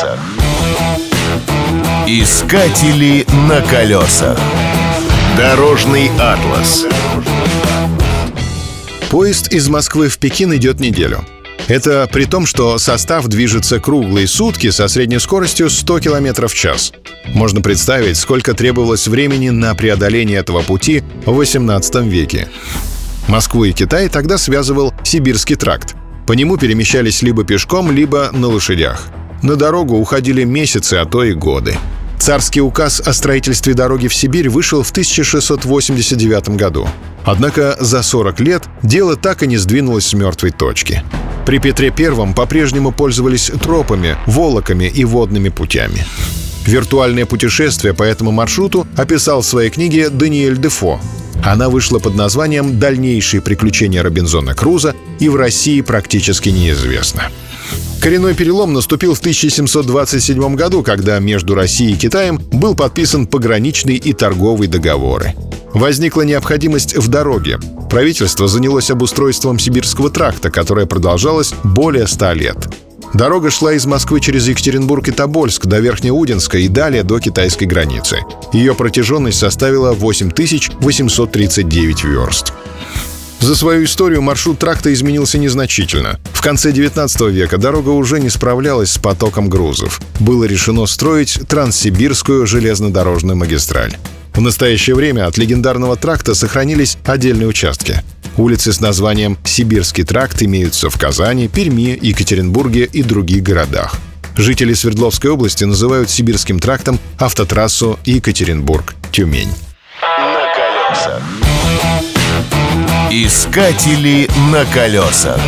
колесах. Искатели на колесах. Дорожный атлас. Поезд из Москвы в Пекин идет неделю. Это при том, что состав движется круглые сутки со средней скоростью 100 км в час. Можно представить, сколько требовалось времени на преодоление этого пути в XVIII веке. Москву и Китай тогда связывал Сибирский тракт. По нему перемещались либо пешком, либо на лошадях. На дорогу уходили месяцы, а то и годы. Царский указ о строительстве дороги в Сибирь вышел в 1689 году. Однако за 40 лет дело так и не сдвинулось с мертвой точки. При Петре I по-прежнему пользовались тропами, волоками и водными путями. Виртуальное путешествие по этому маршруту описал в своей книге Даниэль Дефо. Она вышла под названием «Дальнейшие приключения Робинзона Круза» и в России практически неизвестна. Коренной перелом наступил в 1727 году, когда между Россией и Китаем был подписан пограничный и торговый договоры. Возникла необходимость в дороге. Правительство занялось обустройством Сибирского тракта, которое продолжалось более ста лет. Дорога шла из Москвы через Екатеринбург и Тобольск до Верхнеудинска и далее до китайской границы. Ее протяженность составила 8839 верст. За свою историю маршрут тракта изменился незначительно. В конце 19 века дорога уже не справлялась с потоком грузов. Было решено строить Транссибирскую железнодорожную магистраль. В настоящее время от легендарного тракта сохранились отдельные участки. Улицы с названием «Сибирский тракт» имеются в Казани, Перми, Екатеринбурге и других городах. Жители Свердловской области называют Сибирским трактом автотрассу Екатеринбург-Тюмень. На колесах. Искатели на колесах.